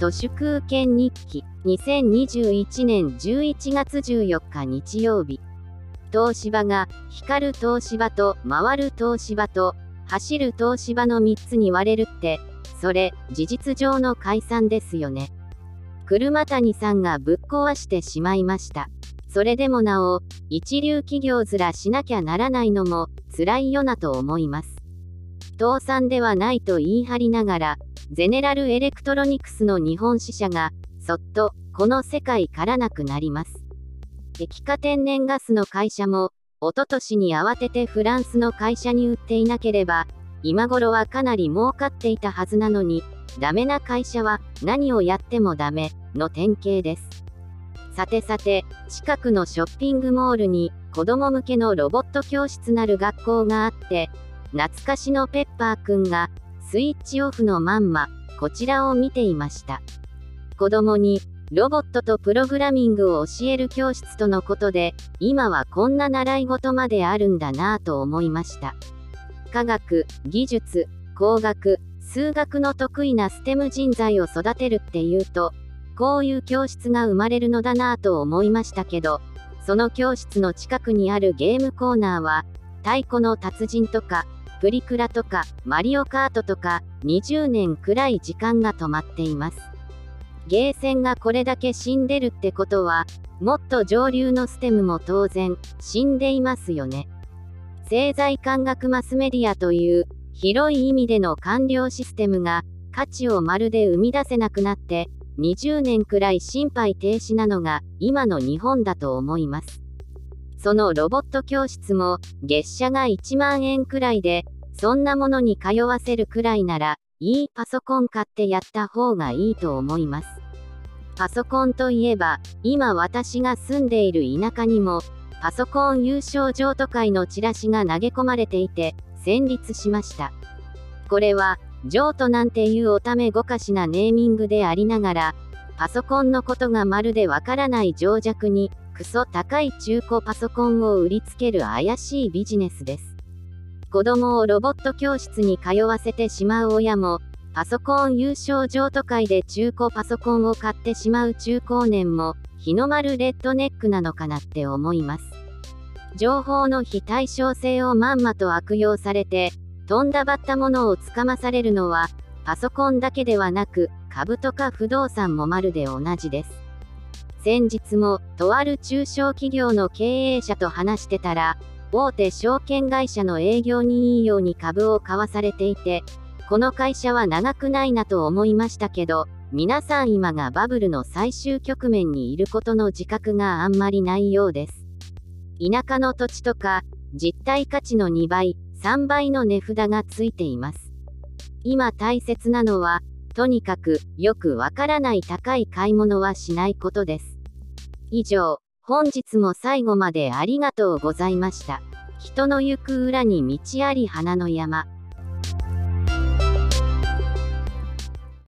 都市空権日記2021年11月14日日曜日東芝が光る東芝と回る東芝と走る東芝の3つに割れるってそれ事実上の解散ですよね車谷さんがぶっ壊してしまいましたそれでもなお一流企業面しなきゃならないのも辛いよなと思います倒産ではないと言い張りながらゼネラルエレクトロニクスの日本支社が、そっと、この世界からなくなります。液化天然ガスの会社も、おととしに慌ててフランスの会社に売っていなければ、今頃はかなり儲かっていたはずなのに、ダメな会社は何をやってもダメの典型です。さてさて、近くのショッピングモールに子供向けのロボット教室なる学校があって、懐かしのペッパーくんがスイッチオフのまんま、こちらを見ていました。子供に、ロボットとプログラミングを教える教室とのことで、今はこんな習い事まであるんだなぁと思いました。科学、技術、工学、数学の得意なステム人材を育てるっていうと、こういう教室が生まれるのだなぁと思いましたけど、その教室の近くにあるゲームコーナーは、太鼓の達人とか、プリクラとか、マリオカートとか、20年くらい時間が止まっています。ゲーセンがこれだけ死んでるってことは、もっと上流のステムも当然、死んでいますよね。政財官学マスメディアという、広い意味での官僚システムが、価値をまるで生み出せなくなって、20年くらい心肺停止なのが、今の日本だと思います。そのロボット教室も、月謝が1万円くらいで、そんなものに通わせるくらいなら、いいパソコン買ってやった方がいいと思います。パソコンといえば、今私が住んでいる田舎にも、パソコン優勝譲渡会のチラシが投げ込まれていて、戦慄しました。これは、譲渡なんていうおためごかしなネーミングでありながら、パソコンのことがまるでわからない情弱に、クソ高い中古パソコンを売りつける怪しいビジネスです。子供をロボット教室に通わせてしまう親も、パソコン優勝譲渡会で中古パソコンを買ってしまう中高年も、日の丸レッドネックなのかなって思います。情報の非対称性をまんまと悪用されて、とんだばったものをつかまされるのは、パソコンだけではなく、株とか不動産もまるで同じです。先日も、とある中小企業の経営者と話してたら、大手証券会社の営業にいいように株を買わされていて、この会社は長くないなと思いましたけど、皆さん今がバブルの最終局面にいることの自覚があんまりないようです。田舎の土地とか、実体価値の2倍、3倍の値札がついています。今大切なのは、とにかく、よくわからない高い買い物はしないことです。以上、本日も最後までありがとうございました。人の行く裏に道あり花の山。